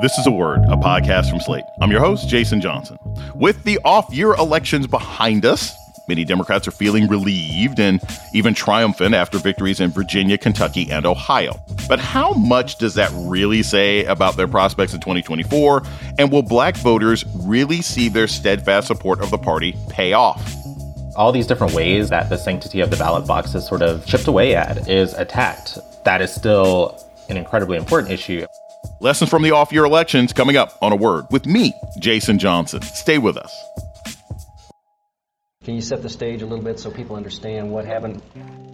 This is a Word, a podcast from Slate. I'm your host, Jason Johnson. With the off year elections behind us, many Democrats are feeling relieved and even triumphant after victories in Virginia, Kentucky, and Ohio. But how much does that really say about their prospects in 2024? And will black voters really see their steadfast support of the party pay off? all these different ways that the sanctity of the ballot box is sort of chipped away at is attacked. That is still an incredibly important issue. Lessons from the off year elections coming up on a word with me, Jason Johnson. Stay with us. Can you set the stage a little bit so people understand what happened?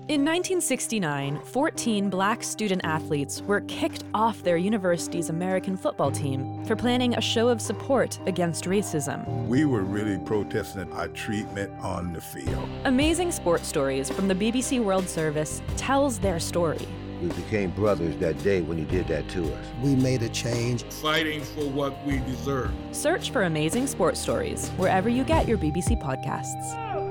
In 1969, 14 black student athletes were kicked off their university's American football team for planning a show of support against racism. We were really protesting our treatment on the field. Amazing Sports Stories from the BBC World Service tells their story. We became brothers that day when he did that to us. We made a change. Fighting for what we deserve. Search for Amazing Sports Stories wherever you get your BBC podcasts.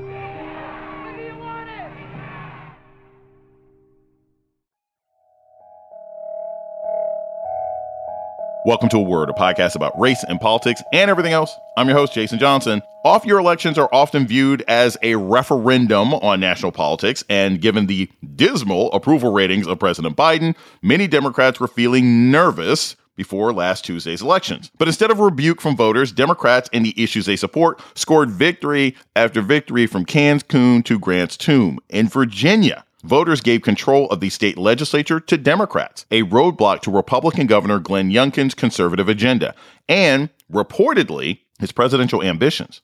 Welcome to A Word, a podcast about race and politics and everything else. I'm your host, Jason Johnson. Off year elections are often viewed as a referendum on national politics, and given the dismal approval ratings of President Biden, many Democrats were feeling nervous before last Tuesday's elections. But instead of rebuke from voters, Democrats and the issues they support scored victory after victory from Cancun to Grant's Tomb. In Virginia, voters gave control of the state legislature to Democrats, a roadblock to Republican Governor Glenn Youngkin's conservative agenda, and reportedly his presidential ambitions.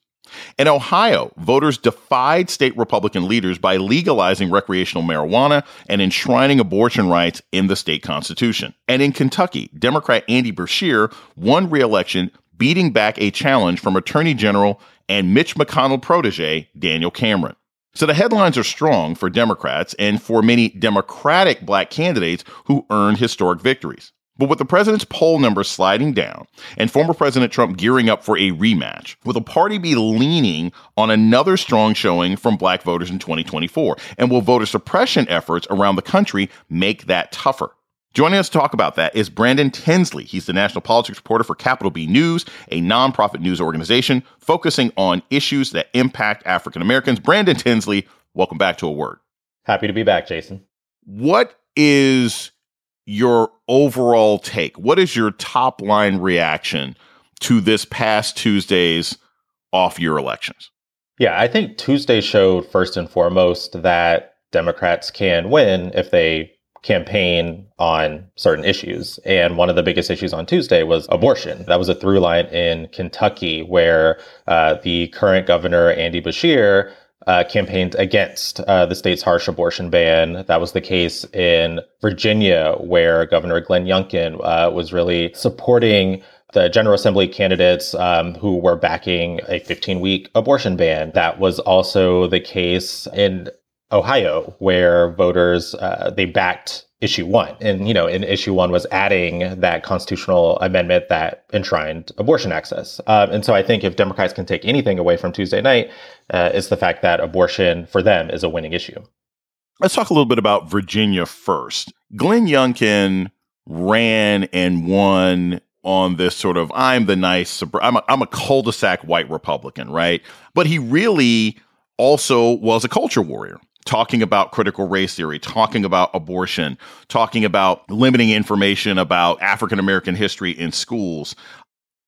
In Ohio, voters defied state Republican leaders by legalizing recreational marijuana and enshrining abortion rights in the state constitution. And in Kentucky, Democrat Andy Beshear won re-election, beating back a challenge from Attorney General and Mitch McConnell protege Daniel Cameron. So the headlines are strong for Democrats and for many Democratic black candidates who earned historic victories. But with the president's poll numbers sliding down and former President Trump gearing up for a rematch, will the party be leaning on another strong showing from black voters in 2024? And will voter suppression efforts around the country make that tougher? Joining us to talk about that is Brandon Tensley. He's the national politics reporter for Capital B News, a nonprofit news organization focusing on issues that impact African Americans. Brandon Tensley, welcome back to A Word. Happy to be back, Jason. What is your overall take? What is your top line reaction to this past Tuesday's off year elections? Yeah, I think Tuesday showed first and foremost that Democrats can win if they campaign on certain issues. And one of the biggest issues on Tuesday was abortion. That was a through line in Kentucky where uh, the current governor, Andy Beshear, uh, campaigned against uh, the state's harsh abortion ban. That was the case in Virginia, where Governor Glenn Youngkin uh, was really supporting the General Assembly candidates um, who were backing a 15 week abortion ban. That was also the case in Ohio, where voters uh, they backed issue one. And, you know, in issue one was adding that constitutional amendment that enshrined abortion access. Um, and so I think if Democrats can take anything away from Tuesday night, uh, it's the fact that abortion for them is a winning issue. Let's talk a little bit about Virginia first. Glenn Youngkin ran and won on this sort of I'm the nice, I'm a, I'm a cul-de-sac white Republican, right? But he really also was a culture warrior talking about critical race theory, talking about abortion, talking about limiting information about African American history in schools.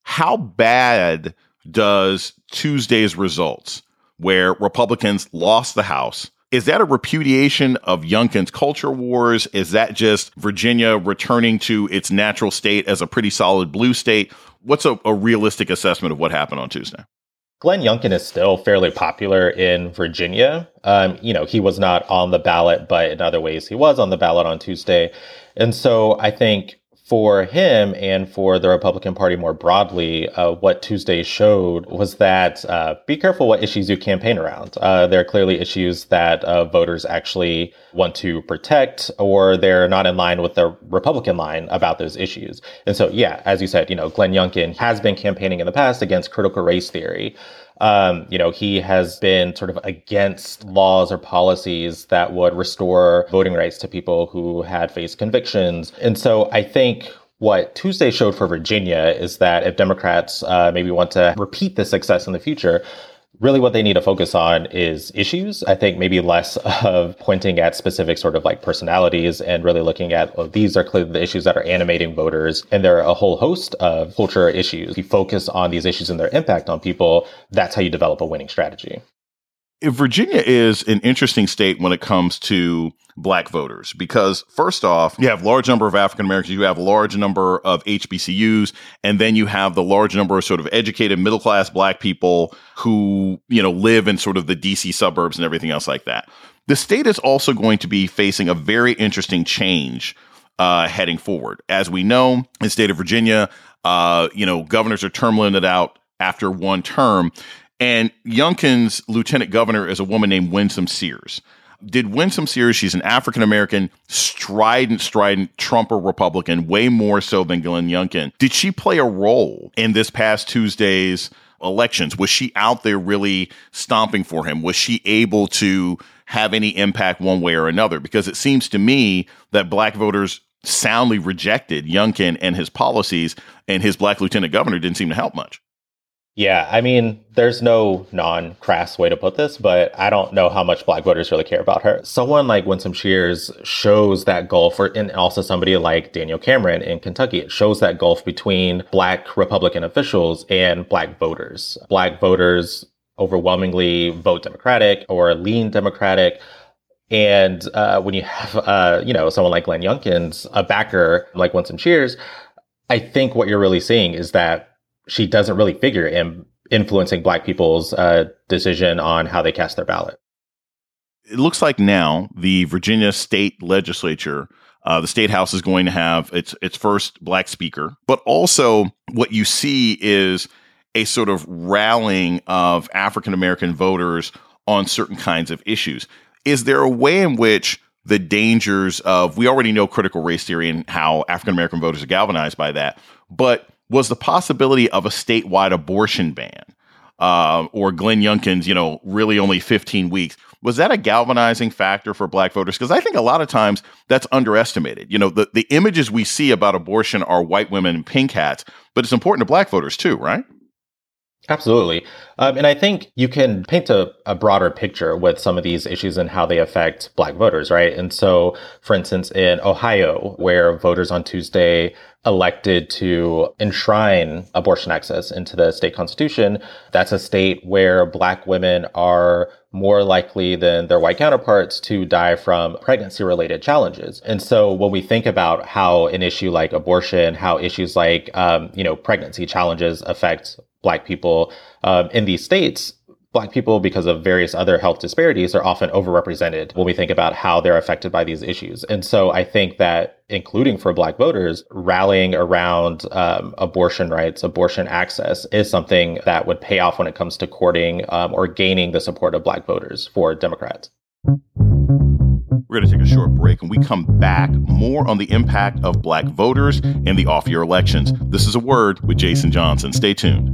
How bad does Tuesday's results, where Republicans lost the House, is that a repudiation of Youngkin's culture wars? Is that just Virginia returning to its natural state as a pretty solid blue state? What's a, a realistic assessment of what happened on Tuesday? Glenn Youngkin is still fairly popular in Virginia. Um, you know, he was not on the ballot, but in other ways he was on the ballot on Tuesday. And so I think for him and for the Republican Party more broadly, uh, what Tuesday showed was that uh, be careful what issues you campaign around. Uh, there are clearly issues that uh, voters actually want to protect, or they're not in line with the Republican line about those issues. And so, yeah, as you said, you know, Glenn Youngkin has been campaigning in the past against critical race theory. Um, you know, he has been sort of against laws or policies that would restore voting rights to people who had faced convictions. And so I think What Tuesday showed for Virginia is that if Democrats uh, maybe want to repeat the success in the future, really what they need to focus on is issues. I think maybe less of pointing at specific sort of like personalities and really looking at, well, these are clearly the issues that are animating voters. And there are a whole host of culture issues. If you focus on these issues and their impact on people, that's how you develop a winning strategy. Virginia is an interesting state when it comes to black voters because first off, you have large number of African Americans, you have a large number of HBCUs, and then you have the large number of sort of educated middle class black people who, you know, live in sort of the DC suburbs and everything else like that. The state is also going to be facing a very interesting change uh, heading forward. As we know, in the state of Virginia, uh, you know, governors are term limited out after one term. And Youngkin's lieutenant governor is a woman named Winsome Sears. Did Winsome Sears, she's an African American, strident, strident Trumper Republican, way more so than Glenn Youngkin. Did she play a role in this past Tuesday's elections? Was she out there really stomping for him? Was she able to have any impact one way or another? Because it seems to me that black voters soundly rejected Youngkin and his policies, and his black lieutenant governor didn't seem to help much. Yeah, I mean, there's no non crass way to put this, but I don't know how much black voters really care about her. Someone like Winsome Sears shows that gulf, or, and also somebody like Daniel Cameron in Kentucky, it shows that gulf between black Republican officials and black voters. Black voters overwhelmingly vote Democratic or lean Democratic. And uh, when you have, uh, you know, someone like Glenn Youngkin's a backer like Winsome Sears, I think what you're really seeing is that she doesn't really figure in influencing black people's uh, decision on how they cast their ballot. It looks like now the Virginia state legislature, uh, the state house is going to have its its first black speaker, but also what you see is a sort of rallying of African American voters on certain kinds of issues. Is there a way in which the dangers of we already know critical race theory and how African American voters are galvanized by that, but was the possibility of a statewide abortion ban uh, or Glenn Youngkin's, you know, really only 15 weeks. Was that a galvanizing factor for black voters? Because I think a lot of times that's underestimated. You know, the, the images we see about abortion are white women in pink hats, but it's important to black voters too, right? Absolutely. Um, and I think you can paint a, a, broader picture with some of these issues and how they affect black voters, right? And so, for instance, in Ohio, where voters on Tuesday elected to enshrine abortion access into the state constitution, that's a state where black women are more likely than their white counterparts to die from pregnancy related challenges. And so when we think about how an issue like abortion, how issues like, um, you know, pregnancy challenges affect black people um, in these states, Black people, because of various other health disparities, are often overrepresented when we think about how they're affected by these issues. And so I think that, including for Black voters, rallying around um, abortion rights, abortion access is something that would pay off when it comes to courting um, or gaining the support of Black voters for Democrats. We're going to take a short break and we come back more on the impact of black voters in the off year elections. This is a word with Jason Johnson. Stay tuned.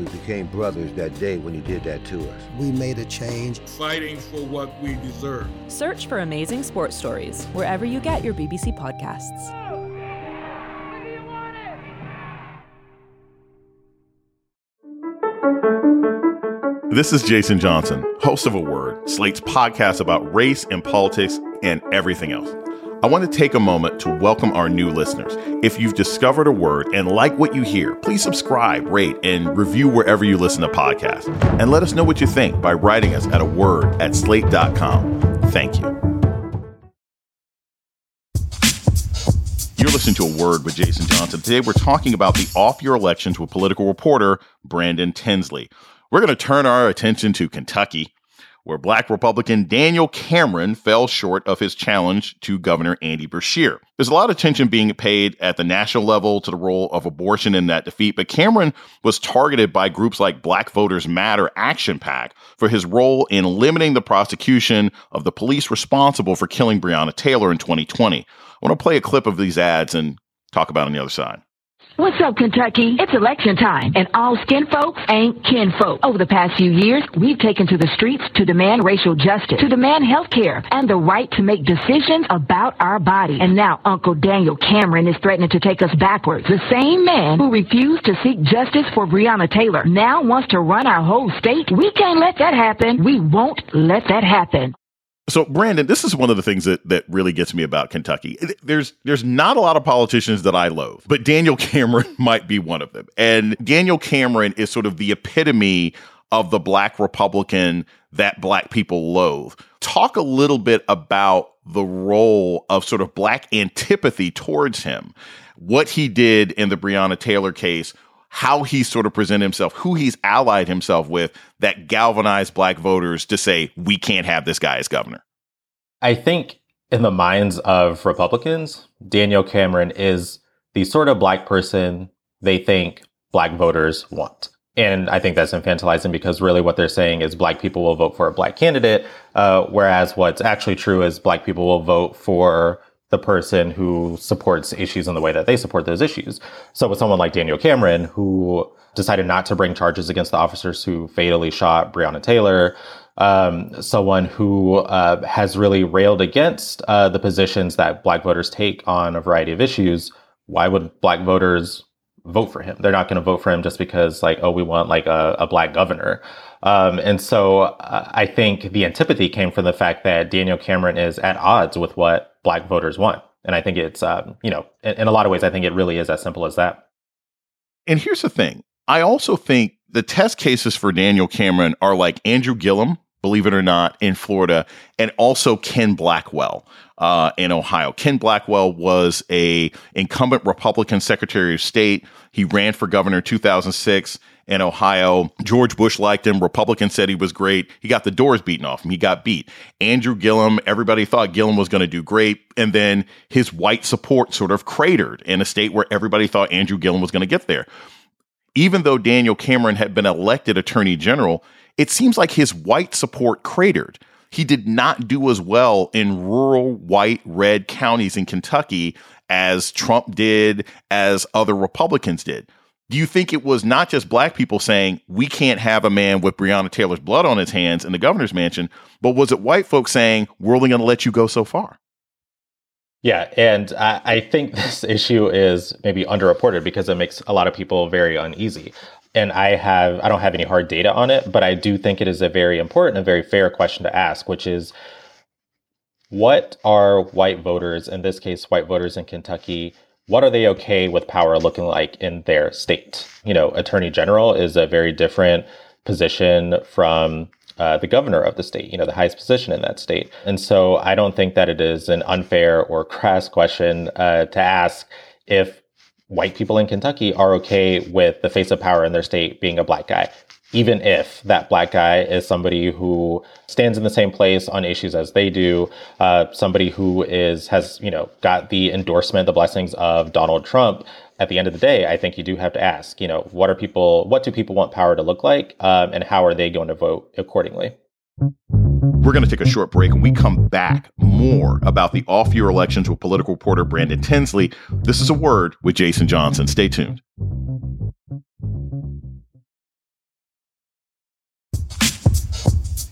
We became brothers that day when you did that to us. We made a change. Fighting for what we deserve. Search for Amazing Sports Stories wherever you get your BBC podcasts. This is Jason Johnson, host of A Word, Slate's podcast about race and politics and everything else. I want to take a moment to welcome our new listeners. If you've discovered a word and like what you hear, please subscribe, rate, and review wherever you listen to podcasts. And let us know what you think by writing us at a word at slate.com. Thank you. You're listening to A Word with Jason Johnson. Today we're talking about the off year elections with political reporter Brandon Tensley. We're going to turn our attention to Kentucky, where black Republican Daniel Cameron fell short of his challenge to Governor Andy Beshear. There's a lot of attention being paid at the national level to the role of abortion in that defeat, but Cameron was targeted by groups like Black Voters Matter Action PAC for his role in limiting the prosecution of the police responsible for killing Breonna Taylor in 2020. I want to play a clip of these ads and talk about on the other side. What's up, Kentucky? It's election time, and all skin folks ain't kin folk. Over the past few years, we've taken to the streets to demand racial justice, to demand health care, and the right to make decisions about our body. And now Uncle Daniel Cameron is threatening to take us backwards. The same man who refused to seek justice for Breonna Taylor now wants to run our whole state. We can't let that happen. We won't let that happen. So, Brandon, this is one of the things that that really gets me about Kentucky. There's there's not a lot of politicians that I loathe, but Daniel Cameron might be one of them. And Daniel Cameron is sort of the epitome of the black Republican that black people loathe. Talk a little bit about the role of sort of black antipathy towards him, what he did in the Breonna Taylor case, how he sort of presented himself, who he's allied himself with that galvanized black voters to say, we can't have this guy as governor? I think in the minds of Republicans, Daniel Cameron is the sort of black person they think black voters want. And I think that's infantilizing because really what they're saying is black people will vote for a black candidate, uh, whereas what's actually true is black people will vote for the person who supports issues in the way that they support those issues. So with someone like Daniel Cameron, who decided not to bring charges against the officers who fatally shot Breonna Taylor, um, someone who uh, has really railed against uh, the positions that black voters take on a variety of issues, why would black voters vote for him? They're not going to vote for him just because, like, oh, we want like a, a black governor. Um, and so uh, I think the antipathy came from the fact that Daniel Cameron is at odds with what black voters want. And I think it's, um, you know, in, in a lot of ways, I think it really is as simple as that. And here's the thing I also think the test cases for Daniel Cameron are like Andrew Gillum, believe it or not, in Florida, and also Ken Blackwell uh, in Ohio. Ken Blackwell was a incumbent Republican Secretary of State. He ran for governor 2006 in Ohio. George Bush liked him. Republicans said he was great. He got the doors beaten off him. He got beat. Andrew Gillum, everybody thought Gillum was going to do great. And then his white support sort of cratered in a state where everybody thought Andrew Gillum was going to get there. Even though Daniel Cameron had been elected attorney general, it seems like his white support cratered. He did not do as well in rural white red counties in Kentucky as Trump did, as other Republicans did. Do you think it was not just black people saying, we can't have a man with Breonna Taylor's blood on his hands in the governor's mansion, but was it white folks saying, we're only going to let you go so far? Yeah, and I, I, think this issue is maybe underreported because it makes a lot of people very uneasy. And I have I don't have any hard data on it, but I do think it is a very important and very fair question to ask, which is what are white voters, in this case white voters in Kentucky, what are they okay with power looking like in their state? You know, attorney general is a very different position from uh, the governor of the state, you know, the highest position in that state. And so I don't think that it is an unfair or crass question uh, to ask if white people in Kentucky are okay with the face of power in their state being a black guy even if that black guy is somebody who stands in the same place on issues as they do, uh, somebody who is has you know got the endorsement, the blessings of Donald Trump. At the end of the day, I think you do have to ask, you know, what are people, what do people want power to look like, um, and how are they going to vote accordingly? We're going to take a short break and we come back more about the off year elections with political reporter Brandon Tensley. This is a word with Jason Johnson. Stay tuned.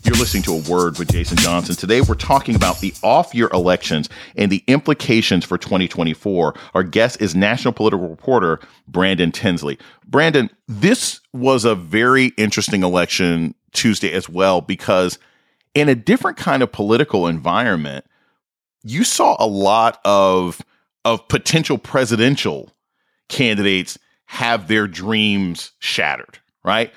You're listening to A Word with Jason Johnson. Today, we're talking about the off year elections and the implications for 2024. Our guest is national political reporter Brandon Tensley. Brandon, this was a very interesting election Tuesday as well, because in a different kind of political environment, you saw a lot of, of potential presidential candidates have their dreams shattered, right?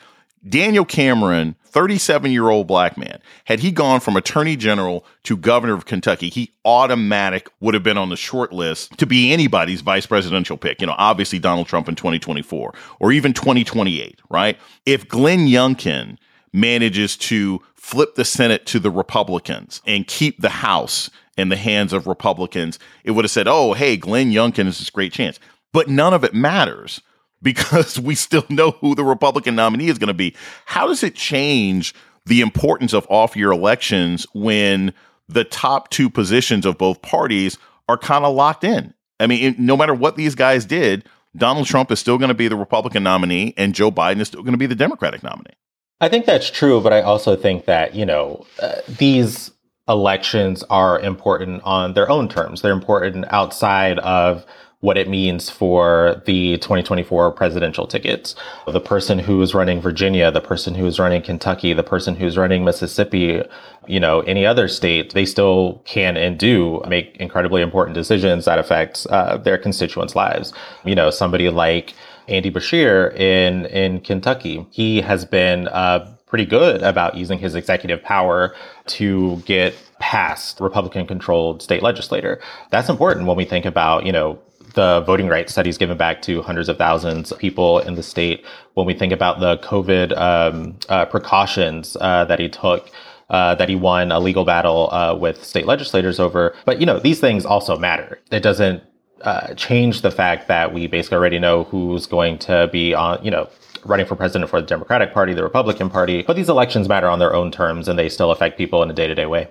Daniel Cameron 37 year old black man, had he gone from attorney general to governor of Kentucky, he automatic would have been on the short list to be anybody's vice presidential pick. You know, obviously Donald Trump in 2024 or even 2028, right? If Glenn Youngkin manages to flip the Senate to the Republicans and keep the House in the hands of Republicans, it would have said, oh, hey, Glenn Youngkin is this great chance. But none of it matters because we still know who the Republican nominee is going to be. How does it change the importance of off year elections when the top two positions of both parties are kind of locked in? I mean, no matter what these guys did, Donald Trump is still going to be the Republican nominee and Joe Biden is still going to be the Democratic nominee. I think that's true, but I also think that, you know, uh, these elections are important on their own terms. They're important outside of what it means for the 2024 presidential tickets. The person who is running Virginia, the person who is running Kentucky, the person who's running Mississippi, you know, any other state, they still can and do make incredibly important decisions that affect uh, their constituents' lives. You know, somebody like Andy Beshear in in Kentucky, he has been uh, pretty good about using his executive power to get past Republican controlled state legislator. That's important when we think about, you know, the voting rights that he's given back to hundreds of thousands of people in the state. When we think about the COVID um, uh, precautions uh, that he took, uh, that he won a legal battle uh, with state legislators over. But you know, these things also matter. It doesn't uh, change the fact that we basically already know who's going to be on, you know, running for president for the Democratic Party, the Republican Party. But these elections matter on their own terms, and they still affect people in a day to day way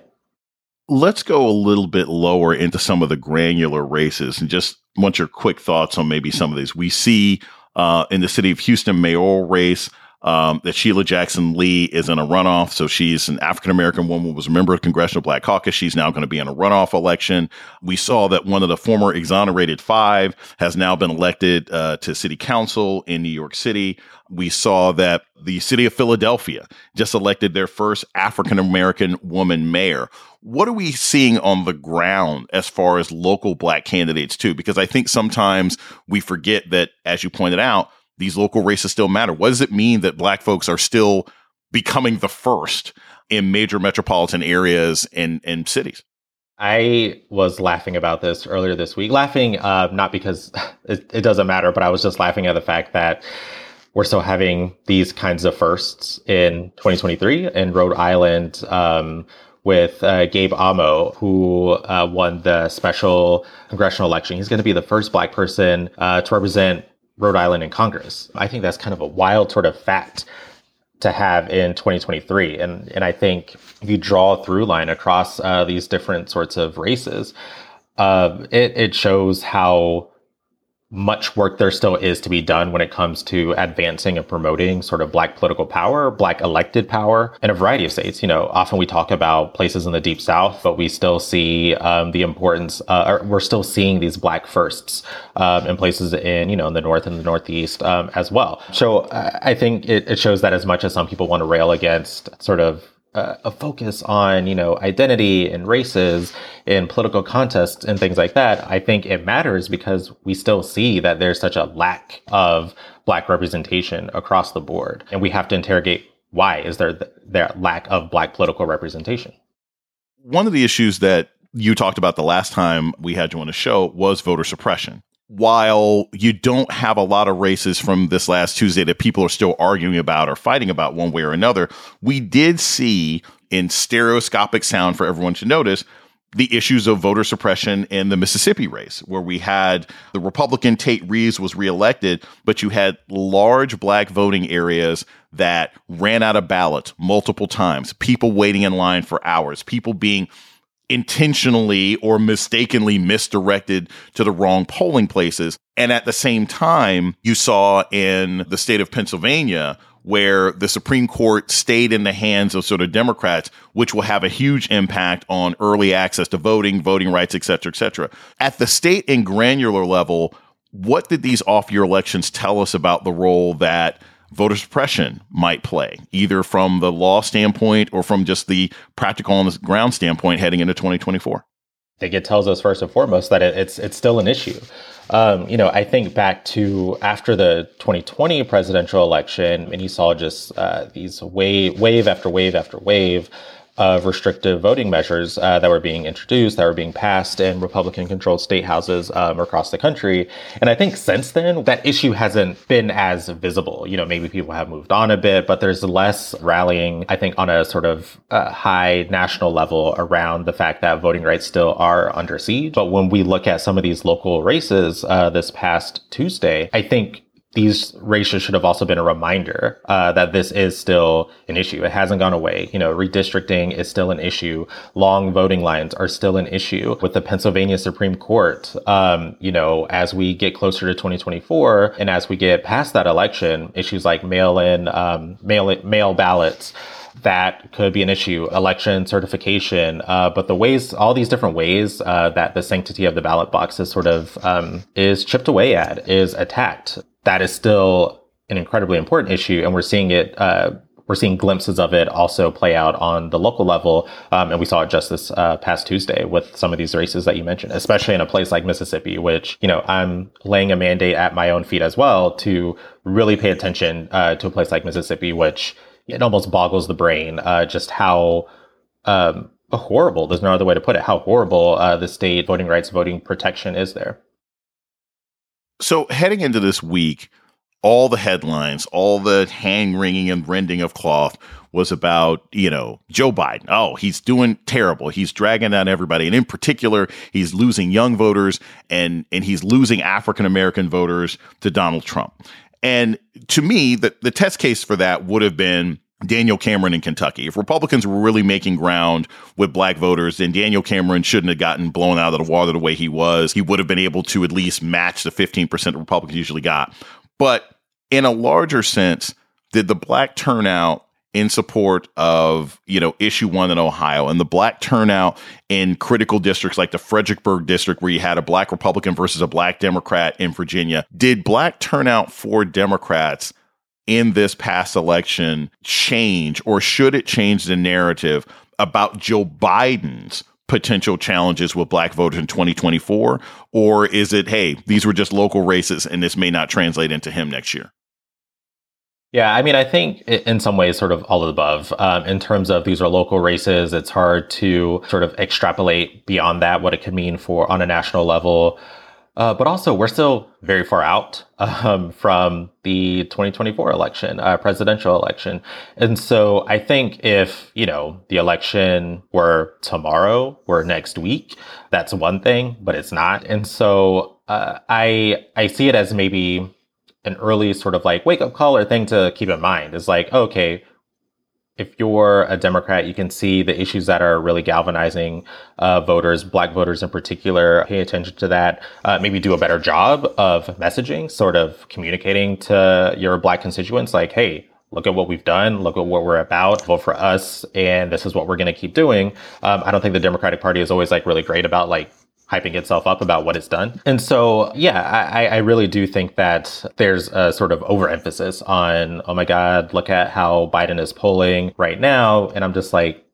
let's go a little bit lower into some of the granular races and just want your quick thoughts on maybe some of these. We see uh, in the city of Houston mayoral race um, that Sheila Jackson Lee is in a runoff. So she's an African American woman, was a member of Congressional Black Caucus. She's now going to be in a runoff election. We saw that one of the former exonerated five has now been elected uh, to city council in New York City. We saw that the city of Philadelphia just elected their first African American woman mayor. What are we seeing on the ground as far as local black candidates, too? Because I think sometimes we forget that, as you pointed out, these local races still matter. What does it mean that black folks are still becoming the first in major metropolitan areas and, and cities? I was laughing about this earlier this week. Laughing, uh, not because it, it, doesn't matter, but I was just laughing at the fact that we're still having these kinds of firsts in 2023 in Rhode Island. Um, with uh, Gabe Amo, who uh, won the special congressional election. He's going to be the first black person uh, to represent Rhode Island in Congress. I think that's kind of a wild sort of fact to have in 2023. And, and I think if you draw a through line across uh, these different sorts of races, uh, it, it shows how much work there still is to be done when it comes to advancing and promoting sort of black political power, black elected power in a variety of states. You know, often we talk about places in the deep south, but we still see um, the importance, uh, we're still seeing these black firsts um, in places in, you know, in the north and the northeast um, as well. So uh, I think it, it shows that as much as some people want to rail against sort of uh, a focus on you know identity and races in political contests and things like that i think it matters because we still see that there's such a lack of black representation across the board. And we have to interrogate why is there th- there lack of black political representation. One of the issues that you talked about the last time we had you on the show was voter suppression while you don't have a lot of races from this last Tuesday that people are still arguing about or fighting about one way or another, we did see in stereoscopic sound for everyone to notice the issues of voter suppression in the Mississippi race, where we had the Republican Tate Reeves was reelected, but you had large black voting areas that ran out of ballots multiple times, people waiting in line for hours, people being intentionally or mistakenly misdirected to the wrong polling places. And at the same time, you saw in the state of Pennsylvania where the Supreme Court stayed in the hands of sort of Democrats, which will have a huge impact on early access to voting, voting rights, et cetera, et cetera. At the state and granular level, what did these off year elections tell us about the role that voter suppression might play, either from the law standpoint or from just the practical on the ground standpoint heading into 2024? I think it tells us first and foremost that it's it's still an issue. Um, you know, I think back to after the 2020 presidential election, and you saw just uh, these wave wave after wave after wave of restrictive voting measures uh, that were being introduced, that were being passed in Republican controlled state houses um, across the country. And I think since then, that issue hasn't been as visible. You know, maybe people have moved on a bit, but there's less rallying, I think, on a sort of uh, high national level around the fact that voting rights still are under siege. But when we look at some of these local races uh, this past Tuesday, I think these races should have also been a reminder uh, that this is still an issue. It hasn't gone away. You know, redistricting is still an issue. Long voting lines are still an issue. With the Pennsylvania Supreme Court, um, you know, as we get closer to 2024 and as we get past that election, issues like mail-in, um, mail mail ballots that could be an issue, election certification. Uh, but the ways, all these different ways uh, that the sanctity of the ballot box is sort of um, is chipped away at, is attacked that is still an incredibly important issue, and we're seeing it. Uh, we're seeing glimpses of it also play out on the local level, um, and we saw it just this uh, past Tuesday with some of these races that you mentioned, especially in a place like Mississippi, which you know I'm laying a mandate at my own feet as well to really pay attention uh, to a place like Mississippi, which it almost boggles the brain uh, just how um, horrible. There's no other way to put it. How horrible uh, the state voting rights, voting protection is there. So, heading into this week, all the headlines, all the hand wringing and rending of cloth was about, you know, Joe Biden. Oh, he's doing terrible. He's dragging down everybody. And in particular, he's losing young voters and, and he's losing African American voters to Donald Trump. And to me, the, the test case for that would have been Daniel Cameron in Kentucky. If Republicans were really making ground with black voters, then Daniel Cameron shouldn't have gotten blown out of the water the way he was. He would have been able to at least match the 15% Republicans usually got. But in a larger sense, did the black turnout in support of, you know, issue one in Ohio and the black turnout in critical districts like the Fredericksburg district where you had a black Republican versus a black Democrat in Virginia, did black turnout for Democrats in this past election change, or should it change the narrative about Joe Biden's potential challenges with black voters in 2024? Or is it, hey, these were just local races and this may not translate into him next year? Yeah, I mean, I think in some ways, sort of all of the above. Um, in terms of these are local races, it's hard to sort of extrapolate beyond that what it could mean for on a national level. Uh, but also, we're still very far out um, from the 2024 election, uh, presidential election. And so I think if, you know, the election were tomorrow or next week, that's one thing, but it's not. And so uh, I, I see it as maybe an early sort of like wake up call or thing to keep in mind is like, okay, if you're a Democrat, you can see the issues that are really galvanizing uh, voters, black voters in particular. Pay attention to that. Uh, maybe do a better job of messaging, sort of communicating to your black constituents, like, hey, look at what we've done, look at what we're about, vote for us, and this is what we're going to keep doing. Um, I don't think the Democratic Party is always like really great about like hyping itself up about what it's done. And so, yeah, I, I really do think that there's a sort of overemphasis on, oh my God, look at how Biden is polling right now. And I'm just like,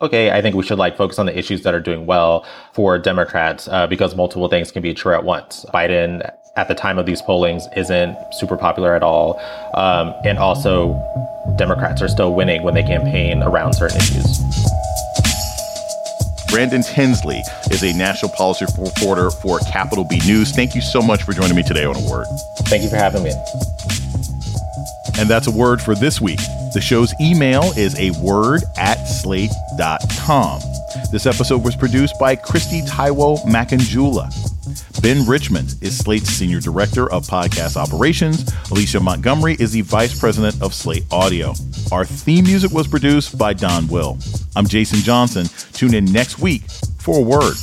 okay, I think we should like focus on the issues that are doing well for Democrats uh, because multiple things can be true at once. Biden at the time of these pollings isn't super popular at all. Um, and also, Democrats are still winning when they campaign around certain issues. Brandon Tensley is a national policy reporter for Capital B News. Thank you so much for joining me today on A Word. Thank you for having me. And that's a word for this week. The show's email is a word at slate.com. This episode was produced by Kristie Taiwo Makanjuola. Ben Richmond is Slate's Senior Director of Podcast Operations. Alicia Montgomery is the Vice President of Slate Audio. Our theme music was produced by Don Will. I'm Jason Johnson. Tune in next week for a word.